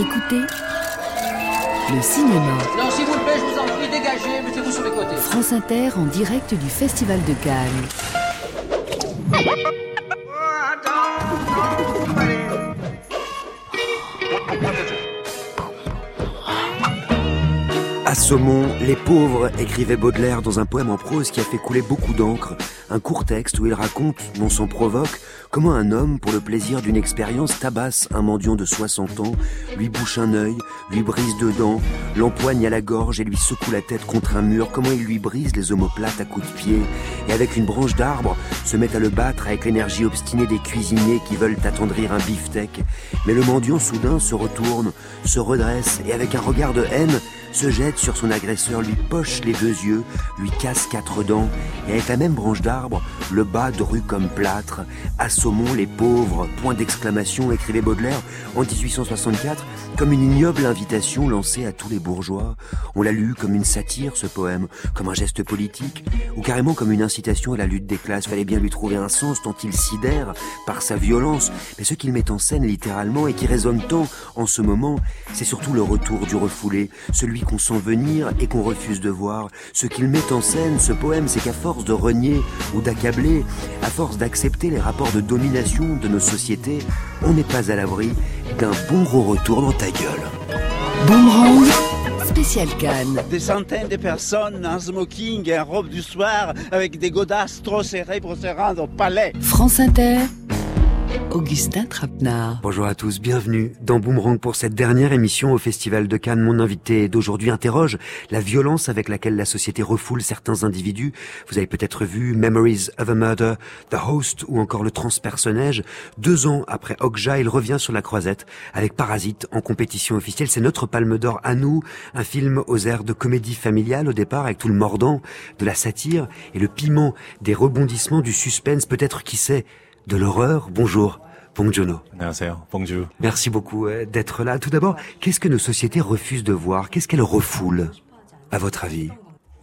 Écoutez le cinéma. Non, s'il vous plaît, je vous en prie, dégagez, mettez-vous sur les côtés. France Inter en direct du Festival de Cannes. À Saumon, les pauvres, écrivait Baudelaire dans un poème en prose qui a fait couler beaucoup d'encre. Un court texte où il raconte, non sans provoque, comment un homme, pour le plaisir d'une expérience, tabasse un mendiant de 60 ans, lui bouche un œil, lui brise deux dents, l'empoigne à la gorge et lui secoue la tête contre un mur, comment il lui brise les omoplates à coups de pied, et avec une branche d'arbre, se met à le battre avec l'énergie obstinée des cuisiniers qui veulent attendrir un beefsteak. Mais le mendiant soudain se retourne, se redresse, et avec un regard de haine, se jette sur son agresseur, lui poche les deux yeux, lui casse quatre dents, et avec la même branche d'arbre, le bas dru comme plâtre. Assommons les pauvres, point d'exclamation, écrivait Baudelaire en 1864, comme une ignoble invitation lancée à tous les bourgeois. On l'a lu comme une satire, ce poème, comme un geste politique, ou carrément comme une incitation à la lutte des classes. Fallait bien lui trouver un sens tant il sidère par sa violence. Mais ce qu'il met en scène littéralement et qui résonne tant en ce moment, c'est surtout le retour du refoulé, celui qu'on sent venir et qu'on refuse de voir. Ce qu'il met en scène, ce poème, c'est qu'à force de renier ou d'accabler, à force d'accepter les rapports de domination de nos sociétés, on n'est pas à l'abri d'un bon gros retour dans ta gueule. Boomerang, spécial Cannes. Des centaines de personnes en smoking et en robe du soir avec des godasses trop serrées pour se rendre au palais. France Inter, Augustin Trapenard. Bonjour à tous, bienvenue dans Boomerang pour cette dernière émission au Festival de Cannes. Mon invité d'aujourd'hui interroge la violence avec laquelle la société refoule certains individus. Vous avez peut-être vu Memories of a Murder, The Host ou encore Le Transpersonnage. Deux ans après Okja, il revient sur la croisette avec Parasite en compétition officielle. C'est notre palme d'or à nous, un film aux airs de comédie familiale au départ avec tout le mordant de la satire et le piment des rebondissements du suspense, peut-être qui sait, de l'horreur. Bonjour. Bongjono. Bonjour. Merci beaucoup euh, d'être là. Tout d'abord, qu'est-ce que nos sociétés refusent de voir? Qu'est-ce qu'elles refoulent, à votre avis?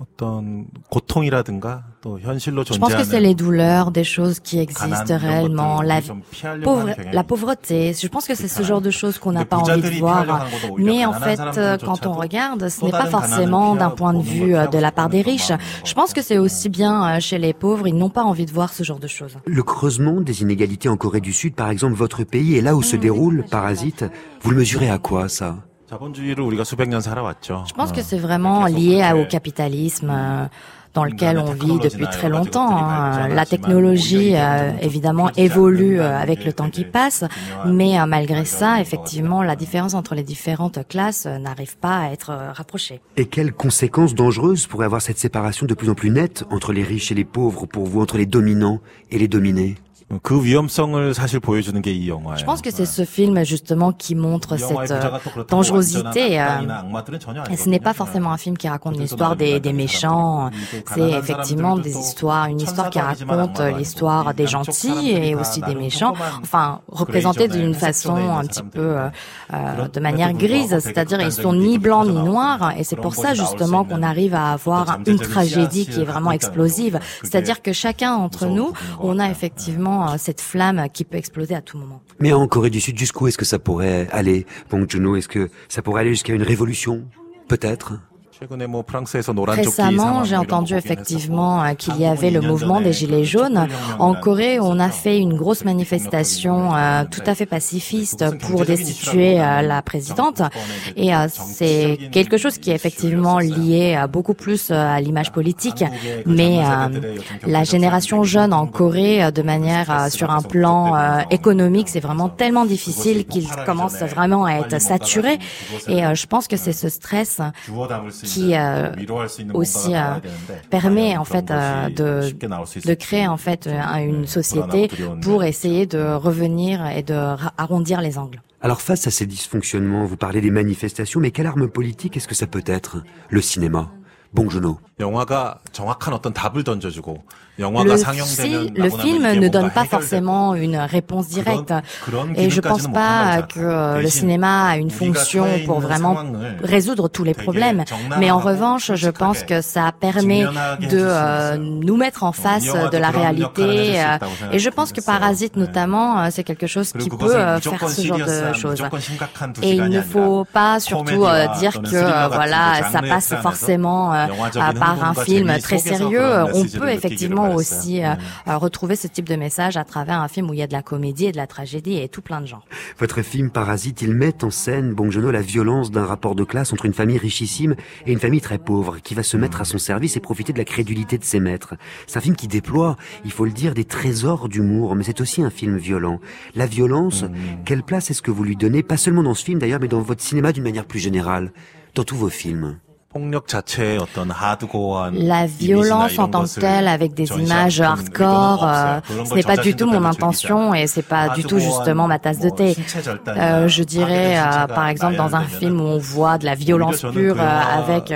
어떤 고통이라든가 또 현실로 Je pense que c'est 존재하는 les douleurs, des choses qui existent 가난, 이런 réellement, 것들을 la, 좀 피하려고 pauvre, 하는 경향이 la pauvreté. Je pense que c'est ce 불편한. genre de choses qu'on n'a 근데 pas envie de 부자들이 voir. 피하려고 하는 것도 오히려 Mais en 가난한 fait, euh, 사람들조차도 quand on regarde, ce 또 n'est pas 다른 forcément 가난을 d'un point de 피하고 vue euh, de la part des 보는 riches. 것도 Je pense que c'est aussi bien euh, chez les pauvres, ils n'ont pas envie de voir ce genre de choses. Le creusement des inégalités en Corée du Sud, par exemple, votre pays, et là où se déroule Parasite, vous le mesurez à quoi, ça 자본주의를 우리가 수백 년 살아왔죠. Je pense que 어, c'est vraiment 계속 lié à- 그렇게 au capitalisme euh, dans lequel la on vit technologie depuis n'a très pas longtemps. été hein. optimale, La mais technologie, au lieu, euh, il y a évidemment, tout qui évolue s'est euh, avec le temps qui passe, mais euh, malgré ça, effectivement, la la différence entre les différentes classes euh, n'arrive pas à être euh, rapprochée. Et quelles conséquences dangereuses pourrait avoir cette séparation de plus en plus nette entre les riches et les pauvres pour vous, entre les dominants et les dominés 그 위험성을 사실 보여주는 게 이 영화예요. Je pense que c'est ce film justement qui montre 이 영화의 cette euh, 부자가 또 그렇다고 dangerosité. 완전한 euh, 악당이나 악마들은 전혀 Et ce n'est pas 아니거든요. forcément un film qui raconte 그들도 l'histoire des, des 나름대로 méchants. 사람들이 또 C'est 가난한 effectivement 사람들도 des 또 histoires, une histoire qui 천사도 아니지만 raconte 악마도 l'histoire 아니고 des 이 양쪽 gentils et 사람들이 다 aussi des 나름 méchants. 평범한 Enfin, représentés 그레이 d'une 존의 façon 섹션에 un 있는 petit 사람들인데 peu euh, euh, 그런- de manière 그럼에도 grise, 불구하고 c'est-à-dire 되게 ils sont ni 극단적인 blancs ni 디테일이 noirs. Et c'est 그런 pour 것이 ça 나올 수 justement 있는 qu'on arrive à avoir 또 une 잠재적인 tragédie qui est 씨앗을 vraiment 갖고 있다는 explosive. 거죠. 그게 C'est-à-dire que chacun d'entre 무서운 nous, 부분인 것 on a 같아요. effectivement euh, cette flamme qui peut exploser à tout moment. Mais en Corée du Sud, jusqu'où est-ce que ça pourrait aller, Bong Joon-ho Est-ce que ça pourrait aller jusqu'à une révolution? Peut-être? Récemment, j'ai entendu effectivement qu'il y avait le mouvement des Gilets jaunes. En Corée, on a fait une grosse manifestation euh, tout à fait pacifiste pour destituer euh, la présidente. Et euh, c'est quelque chose qui est effectivement lié beaucoup plus à l'image politique. Mais la génération jeune en Corée, de manière sur un plan économique, c'est vraiment tellement difficile qu'ils commencent vraiment à être saturés. Et je pense que c'est ce stress qui euh, aussi euh, permet en fait euh, de, de créer en fait euh, une société pour essayer de revenir et de ra- arrondir les angles. Alors face à ces dysfonctionnements, vous parlez des manifestations, mais quelle arme politique est-ce que ça peut être Le cinéma Bongjono. 영화가 정확한 어떤 답을 던져주고 le, film ne donne pas forcément une réponse directe. Et je pense pas que le cinéma a une fonction pour vraiment résoudre tous les problèmes. Mais en revanche, je pense que ça permet de euh, nous mettre en face de la réalité. Euh, et je pense que Parasite, notamment, euh, c'est quelque chose qui peut faire ce genre de choses. Et il ne faut pas surtout dire que voilà, ça passe forcément par un film très sérieux. On peut effectivement voilà aussi euh, euh, retrouver ce type de message à travers un film où il y a de la comédie et de la tragédie et tout plein de gens. Votre film Parasite, il met en scène, bon Bongjono, la violence d'un rapport de classe entre une famille richissime et une famille très pauvre qui va se mettre à son service et profiter de la crédulité de ses maîtres. C'est un film qui déploie, il faut le dire, des trésors d'humour, mais c'est aussi un film violent. La violence, mmh. quelle place est-ce que vous lui donnez, pas seulement dans ce film d'ailleurs, mais dans votre cinéma d'une manière plus générale, dans tous vos films la violence en tant que telle, avec des images hardcore, euh, ce n'est pas du tout mon intention et c'est pas du tout justement ma tasse de thé. Euh, je dirais, euh, par exemple, dans un film où on voit de la violence pure avec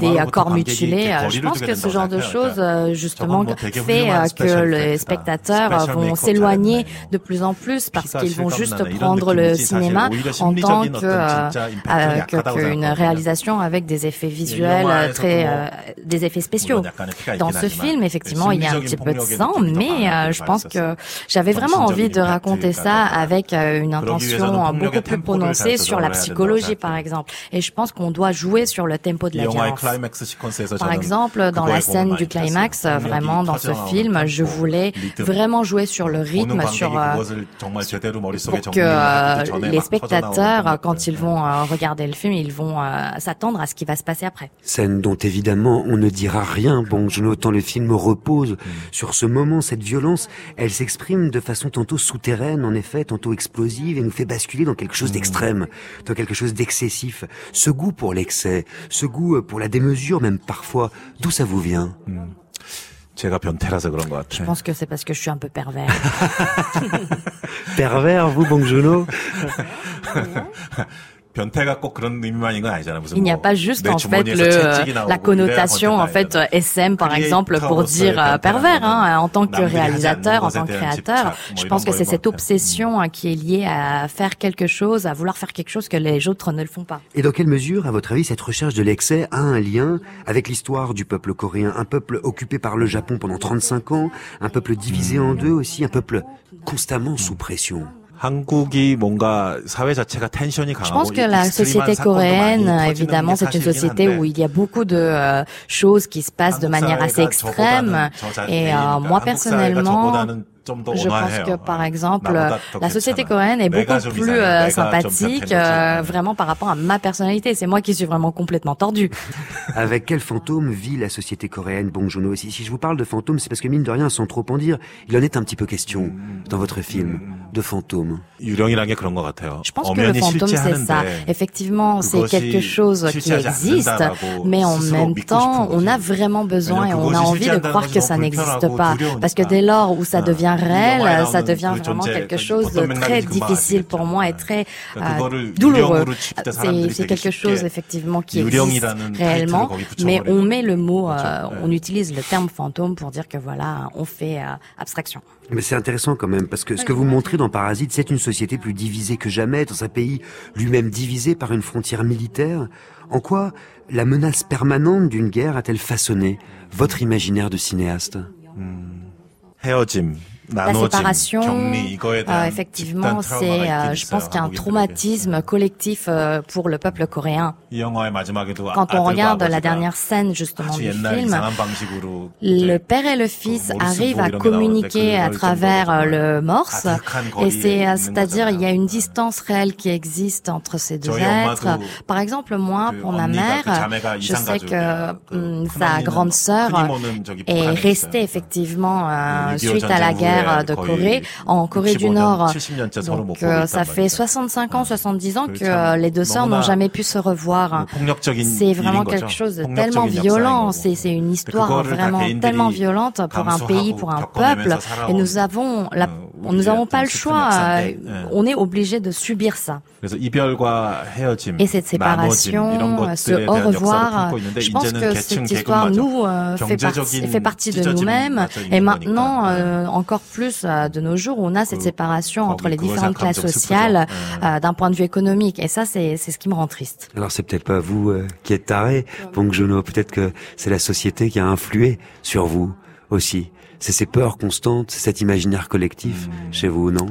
des corps mutilés, je pense que ce genre de choses, justement, fait que les spectateurs vont s'éloigner de plus en plus parce qu'ils vont juste prendre le cinéma en tant que qu'une réalisation avec des effets visuels visuels euh, très euh, des effets spéciaux. Dans ce film, effectivement, il y a un petit peu de sang, mais euh, je pense que j'avais vraiment envie de raconter ça avec une intention beaucoup plus prononcée sur la psychologie, par exemple. Et je pense qu'on doit jouer sur le tempo de la violence. Par exemple, dans la scène du climax, vraiment dans ce film, je voulais vraiment jouer sur le rythme, sur pour que les spectateurs, quand ils vont regarder le film, ils vont s'attendre à ce qui va se passer après. Scène dont évidemment on ne dira rien. Bon, autant le film repose sur ce moment, cette violence. Elle s'exprime de façon tantôt souterraine, en effet, tantôt explosive, et nous fait basculer dans quelque chose d'extrême, dans quelque chose d'excessif. Ce goût pour l'excès, ce goût pour la démesure même parfois, d'où ça vous vient? Je pense que c'est parce que je suis un peu pervers. pervers, vous, Bong Joon-ho? Il n'y a pas juste en fait le, la connotation en fait SM par exemple pour dire euh, pervers hein, en tant que réalisateur, en tant que créateur. Je pense que c'est cette obsession hein, qui est liée à faire quelque chose, à vouloir faire quelque chose que les autres ne le font pas. Et dans quelle mesure, à votre avis, cette recherche de l'excès a un lien avec l'histoire du peuple coréen, un peuple occupé par le Japon pendant 35 ans, un peuple divisé en deux aussi, un peuple constamment sous pression? 한국이 뭔가 사회 자체가 텐션이 Je 강하고 pense que la société coréenne, évidemment, c'est une société où il y a beaucoup de euh, choses qui se passent de manière assez extrême. Et euh, moi, personnellement, je pense que par exemple euh, la société coréenne est beaucoup plus euh, sympathique euh, vraiment par rapport à ma personnalité. C'est moi qui suis vraiment complètement tordu. Avec quel fantôme vit la société coréenne Bong Joon-ho? Si, si je vous parle de fantôme, c'est parce que mine de rien, sans trop en dire, il en est un petit peu question dans votre film de fantôme. Je pense que le fantôme c'est ça. Effectivement, c'est quelque chose qui existe, mais en même temps, on a vraiment besoin et on a envie de croire que ça n'existe pas. Parce que dès lors où ça devient 이 réel, 영화에 ça 나오는 devient 그 vraiment 존재, quelque 그 chose de 어떤 très 맥락인지 금방 difficile pour 아시겠죠. moi et très 그러니까 euh, 그거를 douloureux. 유령으로 칠 때 C'est 사람들이 c'est 되게 quelque chose 쉽게 effectivement qui existe 유령이라는 réellement, 타이틀을 거기 mais 붙여버리는 on met le mot, euh, 그렇죠. on utilise le terme fantôme pour dire que voilà, on fait euh, abstraction. Mais c'est intéressant quand même, parce que ce que vous montrez dans Parasite, c'est une société plus divisée que jamais, dans un pays lui-même divisé par une frontière militaire. En quoi la menace permanente d'une guerre a-t-elle façonné votre imaginaire de cinéaste 헤어짐, la séparation, euh, effectivement, c'est, euh, je pense qu'il y a un traumatisme collectif euh, pour le peuple coréen. Quand on regarde la dernière scène justement du film, le père et le fils arrivent à communiquer à travers euh, le morse, et c'est, euh, c'est-à-dire il y a une distance réelle qui existe entre ces deux êtres. Par exemple, moi, pour ma mère, je sais que sa grande sœur est restée effectivement euh, suite à la guerre guerre de Corée en Corée du Nord. Donc ça fait 65 ans, 70 ans que les deux sœurs n'ont jamais pu se revoir. C'est vraiment quelque chose de tellement violent. C'est une histoire vraiment tellement violente pour un pays, pour un peuple. Et nous avons la nous n'avons pas le choix. On est obligé de subir ça. Et cette séparation, ce au revoir, je pense que cette histoire nous fait, partie, fait partie de nous-mêmes. Et maintenant, encore plus de nos jours, on a cette séparation entre les différentes classes sociales d'un point de vue économique. Et ça, c'est ce qui me rend triste. Alors c'est peut-être pas vous qui êtes taré, Pong Jono. Peut-être que c'est la société qui a influé sur vous aussi. C'est ces peurs constantes, cet imaginaire collectif chez vous, non?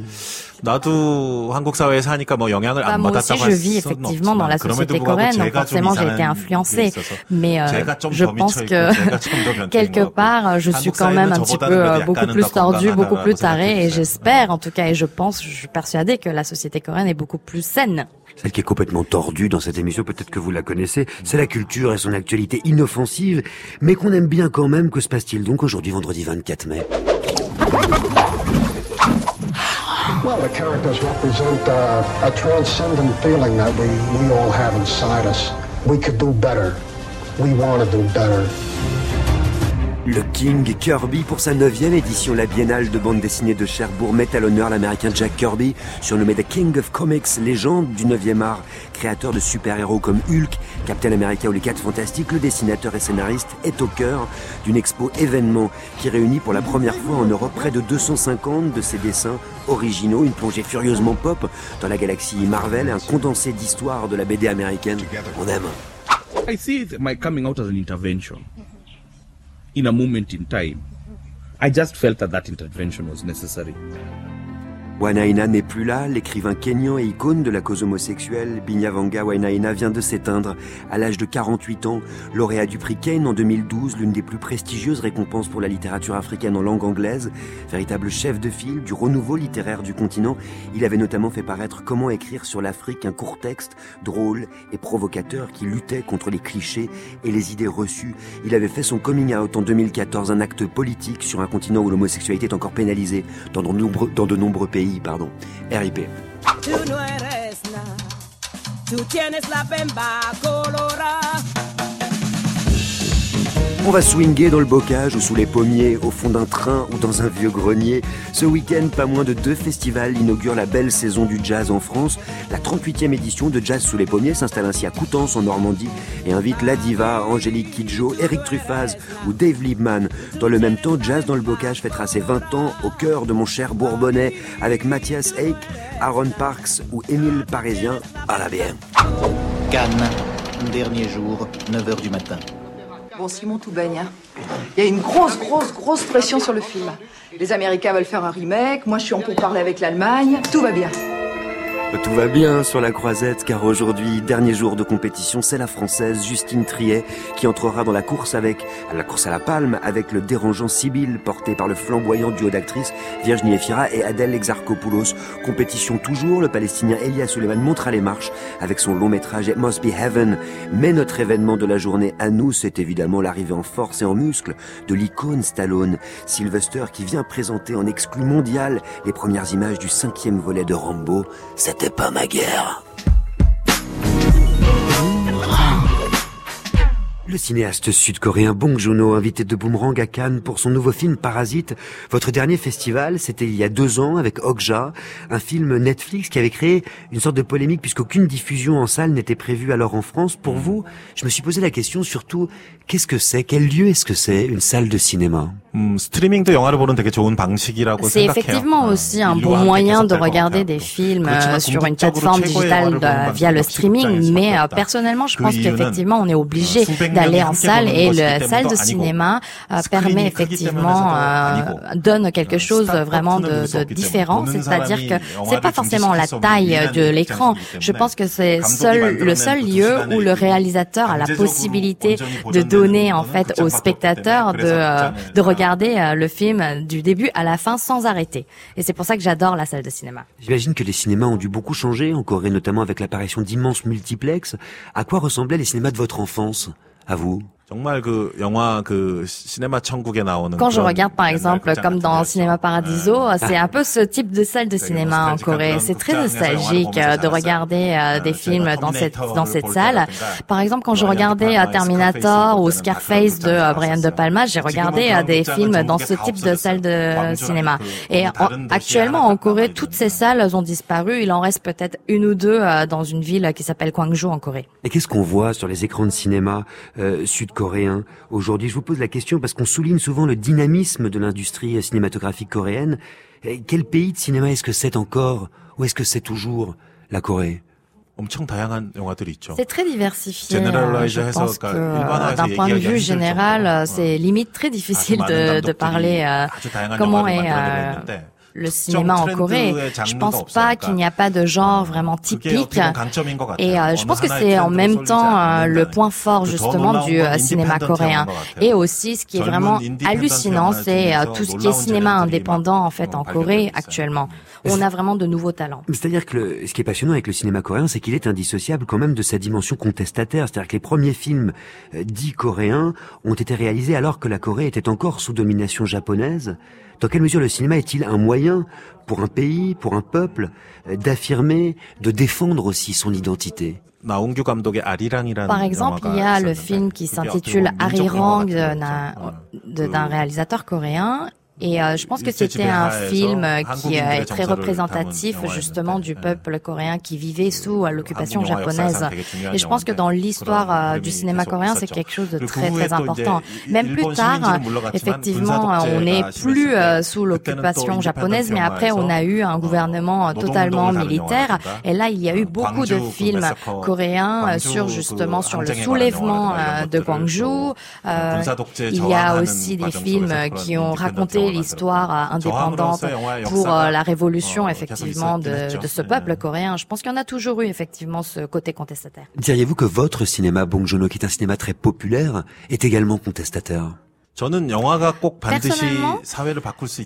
Bah, moi aussi, je vis effectivement dans la société coréenne, donc forcément j'ai été influencé. Mais euh, je pense que quelque part, je suis quand même un petit peu beaucoup plus tordu, beaucoup plus taré, et j'espère en tout cas, et je pense, je suis persuadée que la société coréenne est beaucoup plus saine. Celle qui est complètement tordue dans cette émission, peut-être que vous la connaissez, c'est la culture et son actualité inoffensive, mais qu'on aime bien quand même. Que se passe-t-il donc aujourd'hui, vendredi 24 mai? Well, the characters represent uh, a transcendent feeling that we, we all have inside us. We could do better. We want to do better. Le King Kirby, pour sa neuvième édition, la biennale de bande dessinée de Cherbourg, met à l'honneur l'américain Jack Kirby, surnommé The King of Comics, légende du 9e art, créateur de super-héros comme Hulk, Captain America ou les 4 Fantastiques, le dessinateur et scénariste est au cœur d'une expo événement qui réunit pour la première fois en Europe près de 250 de ses dessins originaux, une plongée furieusement pop dans la galaxie Marvel, un condensé d'histoire de la BD américaine. On aime. I see my coming out intervention. In a moment in time. I just felt that that intervention was necessary. Wanaina n'est plus là, l'écrivain kényan et icône de la cause homosexuelle, Binyavanga Wanaina vient de s'éteindre à l'âge de 48 ans, lauréat du prix Kane en 2012, l'une des plus prestigieuses récompenses pour la littérature africaine en langue anglaise, véritable chef de file du renouveau littéraire du continent. Il avait notamment fait paraître Comment écrire sur l'Afrique, un court texte drôle et provocateur qui luttait contre les clichés et les idées reçues. Il avait fait son coming out en 2014, un acte politique sur un continent où l'homosexualité est encore pénalisée dans de nombreux, dans de nombreux pays pardon. RIP. On va swinguer dans le bocage ou sous les pommiers, au fond d'un train ou dans un vieux grenier. Ce week-end, pas moins de deux festivals inaugurent la belle saison du jazz en France. La 38e édition de Jazz sous les pommiers s'installe ainsi à Coutances en Normandie et invite la diva Angélique Kidjo, Eric Truffaz ou Dave Liebman. Dans le même temps, Jazz dans le bocage fêtera ses 20 ans au cœur de mon cher Bourbonnais avec Mathias Eik, Aaron Parks ou Émile Parisien à la BM. Cannes, dernier jour, 9h du matin. Bon, Simon tout baigne. Hein. Il y a une grosse, grosse, grosse pression sur le film. Les Américains veulent faire un remake, moi je suis en pour parler avec l'Allemagne, tout va bien. Tout va bien sur la croisette car aujourd'hui, dernier jour de compétition, c'est la française Justine Triet qui entrera dans la course avec, la course à la palme avec le dérangeant Sibyl porté par le flamboyant duo d'actrices Virginie Efira et Adèle Exarchopoulos. Compétition toujours, le palestinien Elias Suleiman montra les marches avec son long métrage It Must Be Heaven. Mais notre événement de la journée à nous, c'est évidemment l'arrivée en force et en muscle de l'icône Stallone, Sylvester qui vient présenter en exclu mondial les premières images du cinquième volet de Rambo. C'était pas ma guerre. Le cinéaste sud-coréen Bong Joon-ho, invité de Boomerang à Cannes pour son nouveau film Parasite. Votre dernier festival, c'était il y a deux ans avec Okja, un film Netflix qui avait créé une sorte de polémique puisqu'aucune diffusion en salle n'était prévue alors en France. Pour vous, je me suis posé la question surtout, qu'est-ce que c'est? Quel lieu est-ce que c'est une salle de cinéma? C'est effectivement aussi un bon moyen de regarder des films sur une plateforme digitale via le streaming, mais personnellement, je pense qu'effectivement, on est obligé d'aller en salle et la salle de cinéma permet effectivement donne quelque chose vraiment de, différent, c'est-à-dire que c'est pas forcément la taille de l'écran. Je pense que c'est seul le seul lieu où le réalisateur a la possibilité de donner en fait aux spectateurs de de regarder le film du début à la fin sans arrêter. Et c'est pour ça que j'adore la salle de cinéma. J'imagine que les cinémas ont dû beaucoup changer en Corée, notamment avec l'apparition d'immenses multiplex. À quoi ressemblaient les cinémas de votre enfance, à vous Quand je regarde par exemple comme dans Cinéma Paradiso, c'est un peu ce type de salle de cinéma en Corée. C'est très nostalgique de regarder des films dans cette dans cette salle. Par exemple, quand je regardais Terminator ou Scarface de Brian De Palma, j'ai regardé des films dans ce type de salle de cinéma. Et actuellement en Corée, toutes ces salles ont disparu. Il en reste peut-être une ou deux dans une ville qui s'appelle Gwangju en Corée. Et qu'est-ce qu'on voit sur les écrans de cinéma euh, sud-coréens aujourd'hui Je vous pose la question parce qu'on souligne souvent le dynamisme de l'industrie cinématographique coréenne. Et quel pays de cinéma est-ce que c'est encore Ou est-ce que c'est toujours la Corée? c'est très diversifié. Je pense que euh, d'un point de vue général, c'est limite très difficile de, de parler euh, comment est le cinéma en Corée. Je pense pas qu'il n'y a pas de genre vraiment typique. Et euh, je pense que c'est en même temps euh, le point fort justement du euh, cinéma coréen. Et aussi, ce qui est vraiment hallucinant, c'est tout ce qui est cinéma indépendant en fait en Corée actuellement. On a vraiment de nouveaux talents. C'est-à-dire que ce qui est passionnant avec le cinéma coréen, c'est qu'il est indissociable quand même de sa dimension contestataire. C'est-à-dire que les premiers films dits coréens ont été réalisés alors que la Corée était encore sous domination japonaise. Dans quelle mesure le cinéma est-il un moyen pour un pays, pour un peuple, euh, d'affirmer, de défendre aussi son identité? Par exemple, il y a le film qui s'intitule Arirang d'un réalisateur coréen et euh, je pense que c'était un film qui est très représentatif justement du peuple coréen qui vivait sous euh, l'occupation japonaise. Et je pense que dans l'histoire euh, du cinéma coréen, c'est quelque chose de très très important. Même plus tard, effectivement, on n'est plus sous l'occupation japonaise, mais après on a eu un gouvernement totalement militaire. Et là, il y a eu beaucoup de films coréens sur justement sur le soulèvement de Gwangju. il y a aussi des films qui ont raconté l'histoire euh, indépendante pour euh, la révolution effectivement de, de ce peuple coréen. Je pense qu'il y en a toujours eu effectivement ce côté contestataire. Diriez-vous que votre cinéma Bong Joon-ho, qui est un cinéma très populaire, est également contestataire? Personnellement,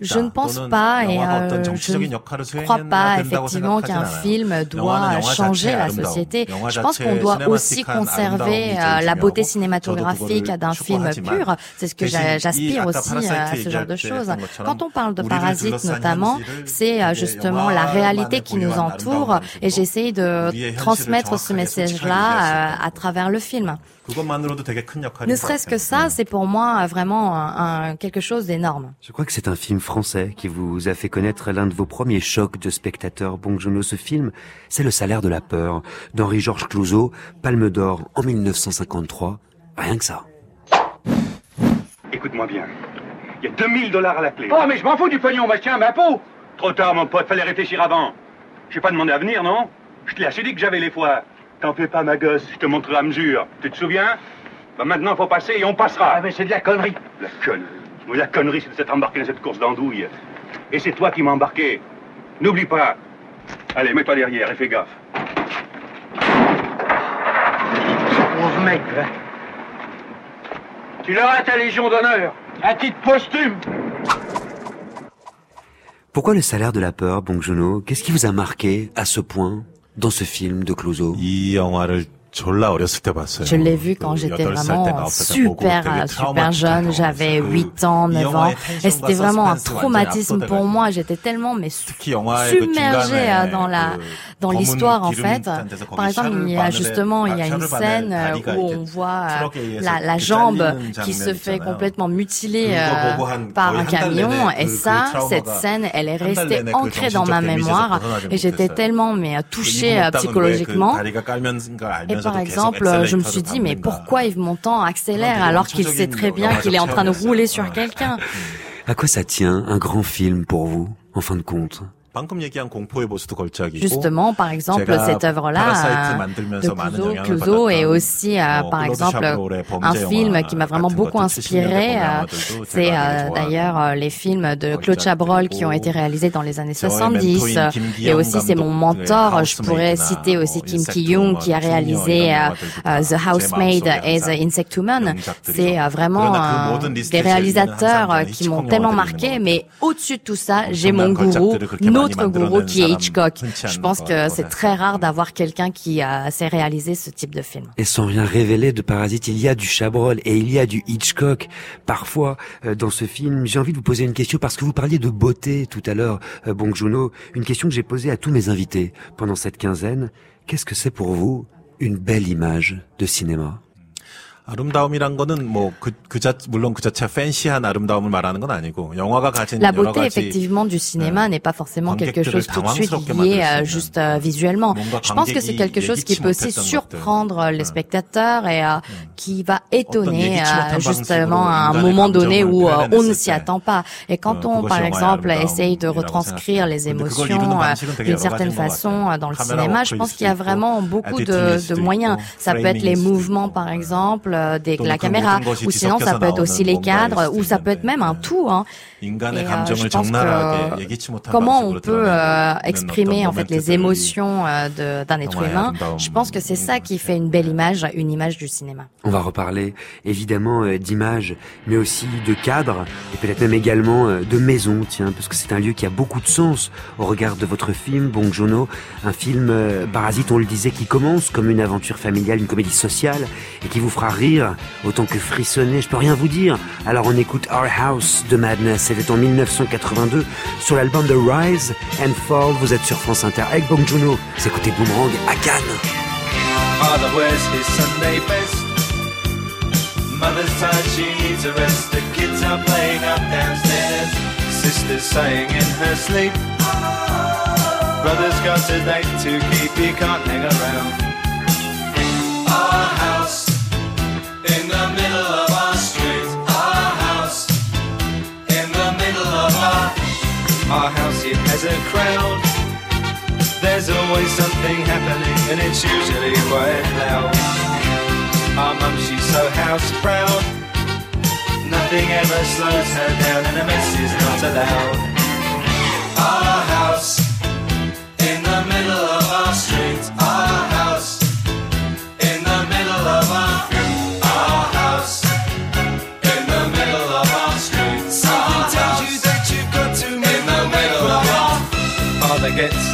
je ne pense pas et euh, je ne crois pas effectivement qu'un film doit changer la société. Je pense qu'on doit aussi conserver euh, la beauté cinématographique d'un film pur. C'est ce que j'aspire aussi à ce genre de choses. Quand on parle de Parasite notamment, c'est euh, justement la réalité qui nous entoure et j'essaye de transmettre ce message-là à travers le film. Ne serait-ce que ça, c'est pour moi vraiment un, quelque chose d'énorme. Je crois que c'est un film français qui vous a fait connaître l'un de vos premiers chocs de spectateurs. Bon, Jono, ce film, c'est Le salaire de la peur d'Henri-Georges Clouzot, Palme d'Or en 1953. Rien que ça. Écoute-moi bien. Il y a 2000 dollars à la clé. Oh, mais je m'en fous du pognon, machin, ma peau Trop tard, mon pote, fallait réfléchir avant. Je pas demandé à venir, non? Je te l'ai assez dit que j'avais les fois. T'en fais pas, ma gosse, je te montrerai à mesure. Tu te souviens? Bah maintenant, faut passer et on passera. Ah, mais c'est de la connerie. La connerie Oui, la connerie, c'est de s'être embarqué dans cette course d'andouille. Et c'est toi qui m'as embarqué. N'oublie pas. Allez, mets-toi derrière et fais gaffe. Pauvre mec, hein. Tu l'auras ta Légion d'honneur, à titre posthume. Pourquoi le salaire de la peur, Bong Joon-ho? Qu'est-ce qui vous a marqué à ce point? Dans ce film de Clouseau je l'ai vu quand j'étais vraiment super, super jeune. J'avais 8 ans, 9 ans. Et c'était vraiment un traumatisme pour moi. J'étais tellement, mais submergée euh, dans la, dans l'histoire, en fait. Par exemple, il y a justement, il y a une scène euh, où on voit euh, la, la jambe qui se fait complètement mutiler par un camion. Et ça, cette scène, elle est restée ancrée dans ma mémoire. Et j'étais tellement, mais touchée psychologiquement par exemple, je me suis dit, mais pourquoi Yves Montand accélère alors qu'il sait très bien qu'il est en train de rouler sur quelqu'un? À quoi ça tient un grand film pour vous, en fin de compte? Justement, par exemple, cette œuvre-là de Clouseau, est aussi, euh, par exemple, un film qui m'a vraiment beaucoup inspiré. Euh, c'est euh, d'ailleurs les films de Claude Chabrol qui ont été réalisés dans les années 70. Et aussi, c'est mon mentor. Je pourrais citer aussi Kim Ki-young qui a réalisé The Housemaid et The Insect Woman. C'est vraiment des réalisateurs qui m'ont tellement marqué. Mais au-dessus de tout ça, j'ai mon gourou, autre gourou qui est Hitchcock. Je pense que c'est très rare d'avoir quelqu'un qui a sait réaliser ce type de film. Et sans rien révéler de Parasite, il y a du Chabrol et il y a du Hitchcock. Parfois, euh, dans ce film, j'ai envie de vous poser une question parce que vous parliez de beauté tout à l'heure, euh, Bong Joon-ho. Une question que j'ai posée à tous mes invités pendant cette quinzaine. Qu'est-ce que c'est pour vous une belle image de cinéma? 아름다움이란 거는 뭐그 그 자, 물론 그 자체가 팬시한 아름다움을 말하는 건 아니고 영화가 가진 La 여러 beauté 가지 effectivement du cinéma n'est pas forcément quelque chose tout de suite lié euh, juste euh, visuellement. Je pense que c'est quelque chose qui peut aussi surprendre les spectateurs et euh, qui va étonner euh, justement à un moment donné où euh, on ne s'y attend pas. Et quand on par exemple essaye de retranscrire les émotions euh, d'une certaine façon euh, dans le cinéma, je pense qu'il y a vraiment beaucoup de, de moyens. Ça peut être les mouvements par exemple euh, de la caméra, ou sinon ça peut être aussi les cadres, ou ça peut être même un tout. Hein. Et, euh, je pense que comment on peut euh, exprimer en fait les émotions euh, d'un être humain, je pense que c'est ça qui fait une belle image, une image du cinéma. On va reparler évidemment euh, d'images, mais aussi de cadres, et peut-être même également euh, de maisons, tiens, parce que c'est un lieu qui a beaucoup de sens au regard de votre film, Bong Joon-ho, un film euh, Parasite, on le disait, qui commence comme une aventure familiale, une comédie sociale, et qui vous fera rire autant que frissonner, je peux rien vous dire. Alors on écoute Our House de Madness, c'était en 1982, sur l'album The Rise and Fall, vous êtes sur France Inter avec Bong écoutez Boomerang à Cannes. Father wears his Sunday best. Mother's tired, she needs a rest. The kids are playing up downstairs. Sister's sighing in her sleep. Brother's got a date to keep, he can't hang around. Our. Our house in the middle of our our house. It has a crowd. There's always something happening, and it's usually quite loud. Our mum, she's so house proud. Nothing ever slows her down, and a mess is not allowed. Our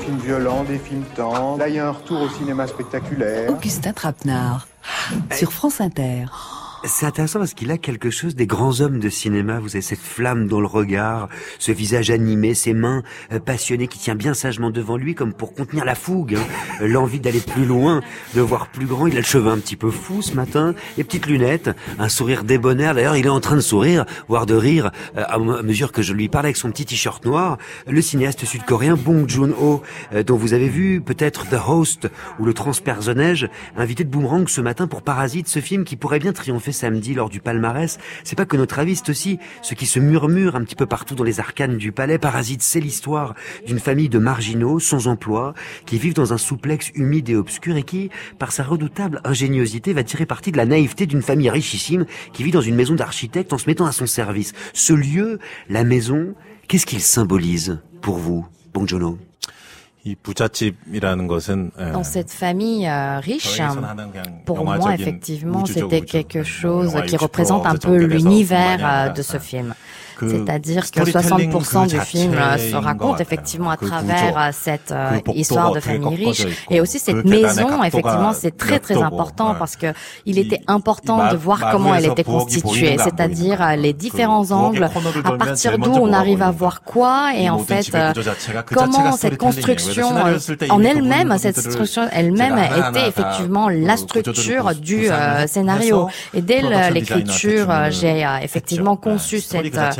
Films violents, des films tendres. Là, il y a un retour au cinéma spectaculaire. Augustin Trapenard sur France Inter. C'est intéressant parce qu'il a quelque chose des grands hommes de cinéma. Vous avez cette flamme dans le regard, ce visage animé, ces mains euh, passionnées qui tient bien sagement devant lui comme pour contenir la fougue, hein. Euh, l'envie d'aller plus loin, de voir plus grand. Il a le cheveu un petit peu fou ce matin, les petites lunettes, un sourire débonnaire. D'ailleurs, il est en train de sourire, voire de rire euh, à mesure que je lui parle avec son petit t-shirt noir. Le cinéaste sud-coréen Bong Joon-ho, dont vous avez vu peut-être The Host ou Le Transpersonnage, invité de Boomerang ce matin pour Parasite, ce film qui pourrait bien triompher samedi lors du palmarès. C'est pas que notre avis, c'est aussi ce qui se murmure un petit peu partout dans les arcanes du palais. Parasite, c'est l'histoire d'une famille de marginaux sans emploi qui vivent dans un souplex humide et obscur et qui, par sa redoutable ingéniosité, va tirer parti de la naïveté d'une famille richissime qui vit dans une maison d'architecte en se mettant à son service. Ce lieu, la maison, qu'est-ce qu'il symbolise pour vous, Bong dans cette famille euh, riche, hein, pour moi, effectivement, c'était quelque chose qui représente un peu l'univers euh, de ce film. C'est-à-dire que 60% du film euh, se raconte effectivement à travers euh, cette euh, histoire de famille riche. Et aussi cette maison, effectivement, c'est très très important parce que il était important de voir comment elle était constituée, c'est-à-dire euh, les différents angles, à partir d'où on arrive à voir quoi, et en fait, euh, comment cette construction euh, en elle-même, cette construction elle-même était effectivement la structure du euh, scénario. Et dès l'écriture, euh, j'ai euh, effectivement conçu cette euh,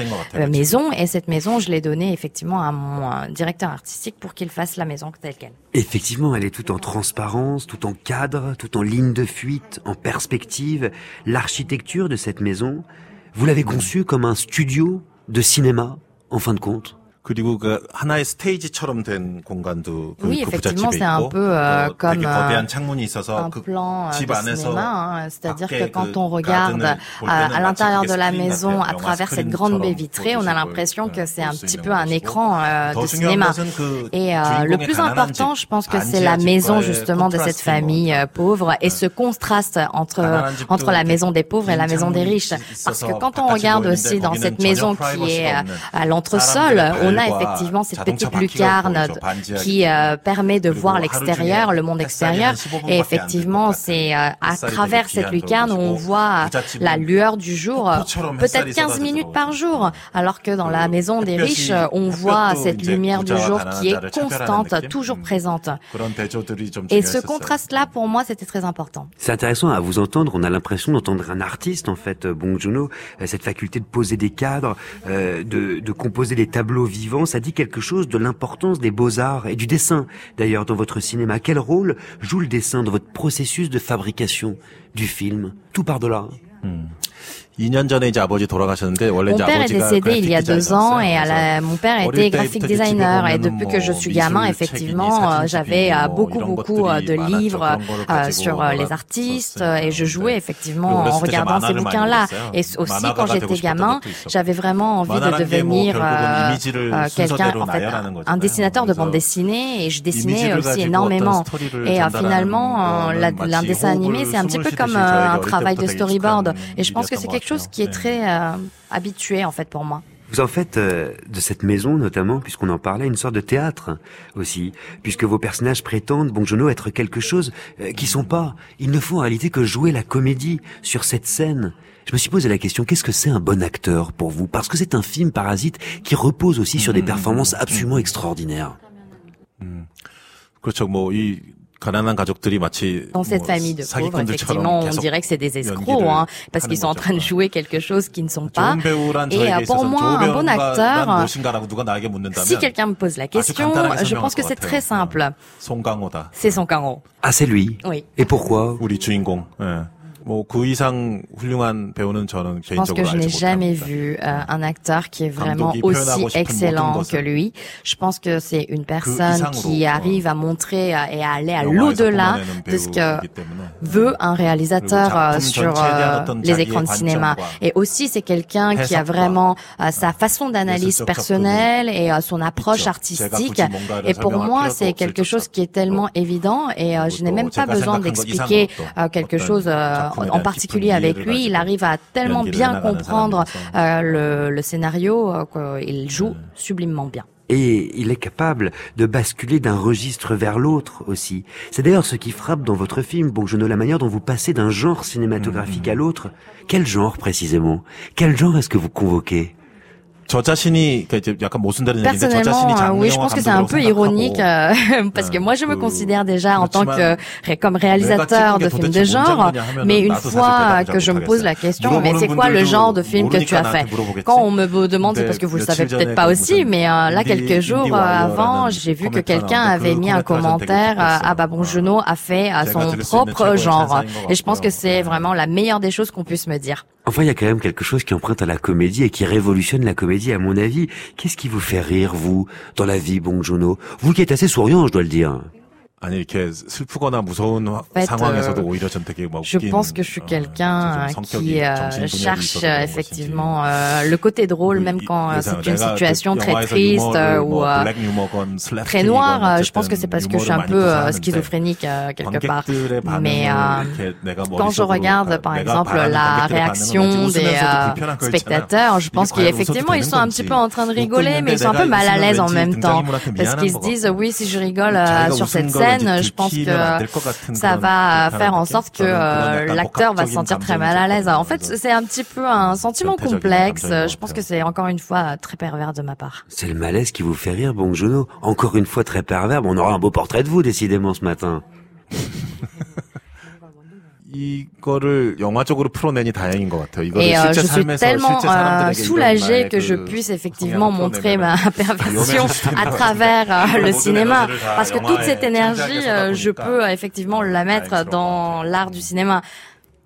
maison, et cette maison, je l'ai donnée effectivement à mon directeur artistique pour qu'il fasse la maison telle qu'elle. Effectivement, elle est tout en transparence, tout en cadre, tout en ligne de fuite, en perspective. L'architecture de cette maison, vous l'avez conçue comme un studio de cinéma, en fin de compte? 그리고 그 하나의 스테이지처럼 된 공간도 그, Oui, 그 effectivement, 부잣집에 c'est un 있고 peu euh, 또 comme 되게 euh, 거대한 창문이 있어서 un 그 plan euh, 집 de 안에서 cinéma, hein. c'est-à-dire que 밖에 quand 그 on regarde 가든을 볼 à, 때는 à l'intérieur 마치 de la 그게 maison 스크린 à 같아요. travers 영화 cette grande baie 스크린처럼 vitrée, on a 보여주실 l'impression 거예요. que c'est un 볼수 petit 있는 peu un 곳이고. écran euh, 더 de 중요한 cinéma. 것은 그 Et euh, le 주인공의 plus 가난한 important, 집, je pense que c'est 반지하 la maison 집과의 justement de cette 콘트라스트인 것 famille 같아요. euh, pauvre et ce contraste entre 가난한 집도 entre la maison des pauvres et la 긴 maison des 창문이 riches. Parce que 있어서 quand on 바깥이 regarde 보이는데 aussi dans 거기는 cette 전혀 maison qui 프라이버시가 est 없는 à l'entresol, 사람들의 on a effectivement cette petite lucarne qui euh, permet de voir l'extérieur, le monde extérieur. Et effectivement, c'est euh, à travers cette lucarne où on voit la lueur du jour, peut-être 15 minutes par jour, alors que dans la maison des riches, on voit cette lumière du jour qui est constante, toujours présente. Et ce contraste-là, pour moi, c'était très important. C'est intéressant à vous entendre. On a l'impression d'entendre un artiste, en fait, euh, Bong cette faculté de poser des cadres, de, composer des tableaux vivants ça dit quelque chose de l'importance des beaux-arts et du dessin. D'ailleurs, dans votre cinéma, quel rôle joue le dessin dans votre processus de fabrication du film? Tout par delà 2년 전에 이제 아버지 돌아가셨는데 원래 Mon 이제 père est 아버지가 décédé il y a 그래픽 deux ans et à 디자이너였어요. la, mon père 어릴 était graphic 때부터 이제 집에 designer et 보면은 depuis que je 뭐 suis gamin, 미술 effectivement, 책이니, euh, 사진 j'avais 집이니 euh, 뭐 beaucoup 이런 beaucoup euh, 것들이 de 많았죠. livres 그런 거를 euh, 가지고 sur euh, les 놀았었어요. artistes et je jouais effectivement 그리고 en 어렸을 때 제가 regardant ces 만화를 많이 bouquins-là. 그렸어요. Et aussi 만화가가 quand 되고 j'étais 싶었던 gamin, 것도 있었고. j'avais vraiment envie de 만화란 게 뭐 devenir 결국은 euh, 이미지를 euh, quelqu'un, 순서대로 en fait, 나열하는 un 거잖아요. dessinateur de 그래서 bande dessinée et je dessinais 이미지를 aussi 가지고 énormément. 어떤 스토리를 Et euh, 전달하는 finalement, euh, 거는 la- 마치 l'un dessin animé, 호흡을 c'est un petit peu 숨을 comme 쉬듯이 euh, 저에게 un 어릴 travail de 때부터 되게 storyboard. 익숙한 Et je pense que c'est 일이었던 quelque 것 chose qui est 같아요. très euh, habitué en fait pour moi. Vous en faites euh, de cette maison, notamment, puisqu'on en parlait, une sorte de théâtre aussi, puisque vos personnages prétendent, Bong Joon-ho, être quelque chose euh, qui sont pas. Ils ne font en réalité que jouer la comédie sur cette scène. Je me suis posé la question, qu'est-ce que c'est un bon acteur pour vous Parce que c'est un film parasite qui repose aussi sur des performances absolument extraordinaires. 그렇죠. 뭐이 가난한 가족들이 마치 Dans cette 뭐 famille de pauvres, 사기꾼들처럼 effectivement, on 계속 dirait que c'est des escrocs, 연기를 hein, parce qu'ils 하는 sont en train de 거죠. jouer quelque chose qu'ils ne sont pas. 좋은 배우란 Et 저에게 euh, pour 있어서 moi, 좋은 un bon 배우가 acteur, 난 무엇인가라고 누가 나에게 묻는다면 si quelqu'un me pose la question, 간단하게 je 설명할 pense que 것 c'est 같아요. très simple. 송강호다. C'est son carreau. Ah, c'est lui Oui. Et pourquoi 우리 주인공. 예. Je pense que je n'ai jamais vu euh, un acteur qui est vraiment aussi excellent que lui. Je pense que c'est une personne qui arrive à montrer et à aller à l'au-delà de ce que veut un réalisateur euh, sur euh, les écrans de cinéma. Et aussi, c'est quelqu'un qui a vraiment sa façon d'analyse personnelle et son approche artistique. Et pour moi, c'est quelque chose qui est tellement évident et je n'ai même pas besoin d'expliquer quelque chose en particulier avec lui, il arrive à tellement bien comprendre euh, le, le, scénario euh, qu'il joue sublimement bien. Et il est capable de basculer d'un registre vers l'autre aussi. C'est d'ailleurs ce qui frappe dans votre film, bon, je ne la manière dont vous passez d'un genre cinématographique à l'autre. Quel genre précisément? Quel genre est-ce que vous convoquez? 저 자신이 그러니까 이제 약간 모순되는 얘기인데 저 자신이 Personnellement, euh, 장르 oui, je 영화 pense que c'est un peu 감독이라고 ironique 생각하고 euh, parce que 네, moi je me 그- considère déjà en tant que 그렇지만 ré- comme réalisateur de 내가 찍은 게 films de 도대체 뭔 genre, 장르냐 하면은 mais une 나도 사실 fois 대답을 que je me pose la 못하겠어요. question, mais 물어보는 c'est quoi le 분들도 genre de film que tu as 모르니까 fait 나한테 물어보겠지. Quand on me demande, c'est 근데 parce que vous le 며칠 savez 전에 peut-être pas 그 aussi, 무슨 mais euh, là 인디- quelques jours 인디 euh, avant, 와이어라는 j'ai vu que 코멘트 quelqu'un 하나 avait 그 mis un 코멘트가 저는 되게 commentaire euh, 뜻했어요. ah bah bon Juno a fait euh, 제가 son 들을 수 있는 propre 최고의 genre 찬사인 것 et je pense que 같고요. c'est vraiment la meilleure des choses qu'on puisse me dire. Enfin, il y a quand même quelque chose qui emprunte à la comédie et qui révolutionne la comédie, à mon avis. Qu'est-ce qui vous fait rire, vous, dans la vie, Bong Joon-ho Vous qui êtes assez souriant, je dois le dire. 아니 이렇게 슬프거나 무서운 화- fait, 상황에서도 euh, 오히려 전 되게 막 Je 웃긴, pense que je suis quelqu'un 좀 성격이, qui euh, 정신 분열이 cherche 있어서 euh, 그런 effectivement euh, le côté drôle, même quand euh, 그래서 c'est une 내가 situation 그 très 영화에서 triste 유머를 euh, 뭐 ou euh, 블랙 유머건 슬랩스틱이건 très noire. euh, Je pense que 어쨌든 c'est parce que je suis un 유머를 peu 많이 euh, 구사하는데 schizophrénique euh, quelque part. 관객들의 반응을 Mais euh, 이렇게 내가 quand je 머릿속으로 regarde par 내가 exemple 바라는 la 관객들의 réaction 반응은 des 웃으면서도 euh, 불편한 거 있잖아요. spectateurs, je pense 이게 과연 qu'effectivement 웃어도 ils sont un 되는 petit 건지. peu en train de 웃고 rigoler, 있는데 mais ils sont un peu 내가 mal à 있으면 l'aise en 왠지 même temps. 등장인물한테 Parce qu'ils se 미안한 disent, oui, si je rigole 자기가 euh, sur 웃은 cette 걸 je pense que ça va euh, faire en sorte que euh, l'acteur va se sentir très mal à l'aise. En fait, c'est un petit peu un sentiment complexe. Je pense que c'est encore une fois très pervers de ma part. C'est le malaise qui vous fait rire, bon Encore une fois très pervers. On aura un beau portrait de vous, décidément, ce matin. 이거를 영화적으로 풀어내니 다행인 것 같아요. 이거를 Et euh, 실제 je suis 삶에서 tellement 실제 euh, 사람들에게 soulagée 이런 que je 나의 그 puisse effectivement 성향을 montrer ma 풀어내면 perversion à travers euh, le cinéma. Parce que toute cette énergie, euh, je peux euh, effectivement la mettre dans l'art du cinéma.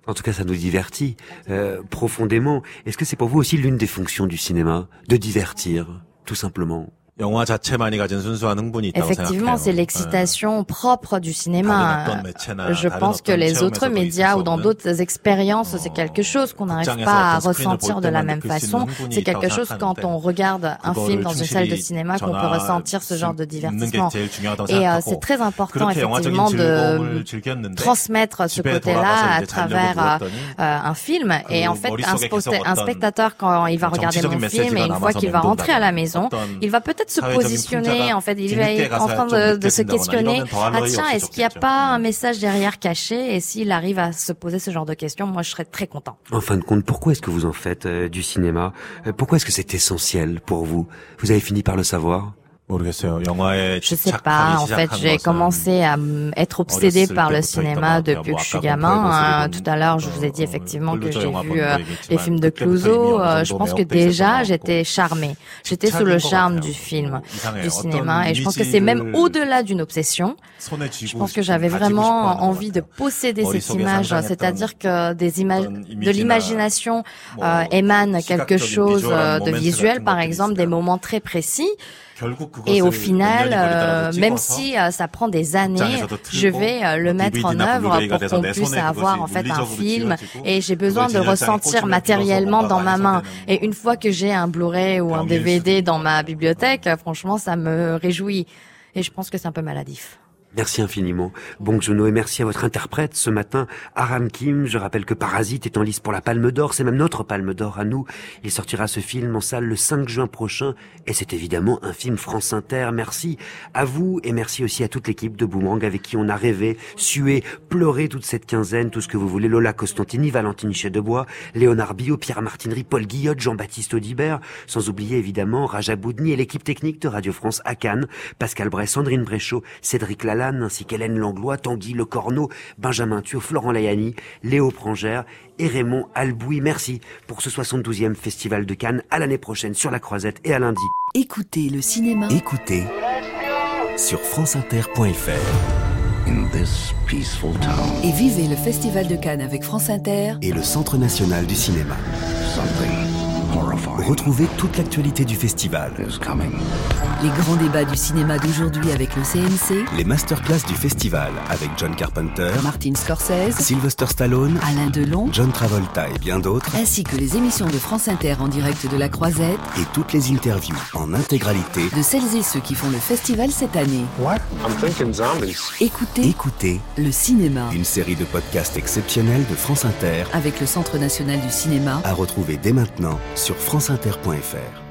En tout cas, ça nous divertit euh, profondément. Est-ce que c'est pour vous aussi l'une des fonctions du cinéma De divertir, tout simplement 영화 자체만이 가진 순수한 흥분이 있다고 Effectivement, 생각해요. c'est l'excitation propre du cinéma. 다른 어떤 매체나 Je 다른 pense que 어떤 les autres 체험에서도 médias 있을 ou 수 dans 없는 d'autres expériences, c'est quelque chose qu'on n'arrive 극장에서 pas à 어떤 스크린을 ressentir 볼 de la 때만 même 느낄 수 있는 façon. 흥분이 C'est quelque 있다고 chose quand 생각하는데 on regarde un 그거를 film dans une salle de 충실히 cinéma qu'on peut 전하- ressentir ce genre de 있는 게 divertissement. 제일 중요하다고 Et euh, 생각하고 c'est très important 그렇게 영화적인 effectivement 즐거움을 de 즐겼는데 transmettre ce 집에 côté-là 돌아가서 à 이제 자려고 travers euh, 누웠더니 euh, un film. Et en fait, un, 머릿속에 spote- 계속 un 어떤 spectateur, quand il va regarder 정치적인 mon film, 메시지가 et une fois 남아서 qu'il va rentrer à la 맴돈다거나 maison, 어떤 il va peut-être de se positionner, en fait, il est en train de, se questionner. Ah tiens, est-ce qu'il n'y a pas un message derrière caché? Et s'il arrive à se poser ce genre de questions, moi je serais très content. En fin de compte, pourquoi est-ce que vous en faites euh, du cinéma? Euh, pourquoi est-ce que c'est essentiel pour vous? Vous avez fini par le savoir? 모르겠어요. 영화에 Je sais 집착하기 pas. En fait, 시작한 j'ai 것은 commencé à m- être obsédée 어렸을 par le 때부터 cinéma 있던 것 같아요. depuis 뭐 que je suis 아까 gamin. 공포의 hein. 모습을 Tout à l'heure, je vous ai dit effectivement que 홀루저 j'ai 영화 vu 본 euh, 거 얘기했지만 les films de 그때부터 이미 Clouseau. 어느 Euh, 정도 Je pense que 매혹돼 있었던 déjà, 것 j'étais charmée. J'étais sous le 집착인 것 charme 같아요. du film, 이상해요. du 어떤 cinéma. Et je pense que c'est même 이미지를 au-delà d'une obsession. 손에 Je 쥐고 pense que 싶고 j'avais 가지고 vraiment 싶어 하는 것 envie de 같아요. posséder cette 머릿속에 image, 상상했던 c'est-à-dire que des images, 어떤 de 이미지나 l'imagination 뭐 euh, émane quelque 시각적인 chose 비주얼한 euh, de 모멘트 visuel, 같은 par 것들이 exemple, des 있어요. moments très précis. Et au final, euh, même si euh, ça prend des années, je vais euh, le mettre en œuvre pour qu'on puisse avoir en fait un film. Et j'ai besoin de ressentir matériellement dans ma main. Et une fois que j'ai un Blu-ray ou un DVD dans ma bibliothèque, euh, franchement, ça me réjouit. Et je pense que c'est un peu maladif. Merci infiniment, Bong Joon-ho, et merci à votre interprète ce matin, Aram Kim. Je rappelle que Parasite est en lice pour la Palme d'Or, c'est même notre Palme d'Or à nous. Il sortira ce film en salle le 5 juin prochain, et c'est évidemment un film France Inter. Merci à vous, et merci aussi à toute l'équipe de Boomerang avec qui on a rêvé, sué, pleuré toute cette quinzaine, tout ce que vous voulez. Lola Costantini, Valentine Chedebois, Léonard Billot, Pierre Martinerie, Paul Guillotte, Jean-Baptiste Audibert, sans oublier évidemment Raja Boudni et l'équipe technique de Radio France à Cannes, Pascal Bray, Sandrine Bréchot, Cédric Ainsi qu'Hélène Langlois, Tanguy Le Corneau, Benjamin Thuot, Florent Layani, Léo Prangère et Raymond Albouy. Merci pour ce 72e Festival de Cannes. À l'année prochaine sur La Croisette et à lundi. Écoutez le cinéma. Écoutez sur franceinter.fr. In this peaceful town, Et vivez le Festival de Cannes avec France Inter. et le Centre national du cinéma. something Retrouvez toute l'actualité du festival. Les grands débats du cinéma d'aujourd'hui avec le CNC. les masterclass du festival avec John Carpenter, Martin Scorsese. Sylvester Stallone, Alain Delon. John Travolta et bien d'autres, Ainsi que les émissions de France Inter en direct de la Croisette. et toutes les interviews en intégralité. De celles et ceux qui font le festival cette année. What? I'm thinking zombies. Écoutez Écoutez le cinéma. une série de podcasts exceptionnels de France Inter Avec le Centre national du cinéma. à retrouver dès maintenant sur franceinter.fr.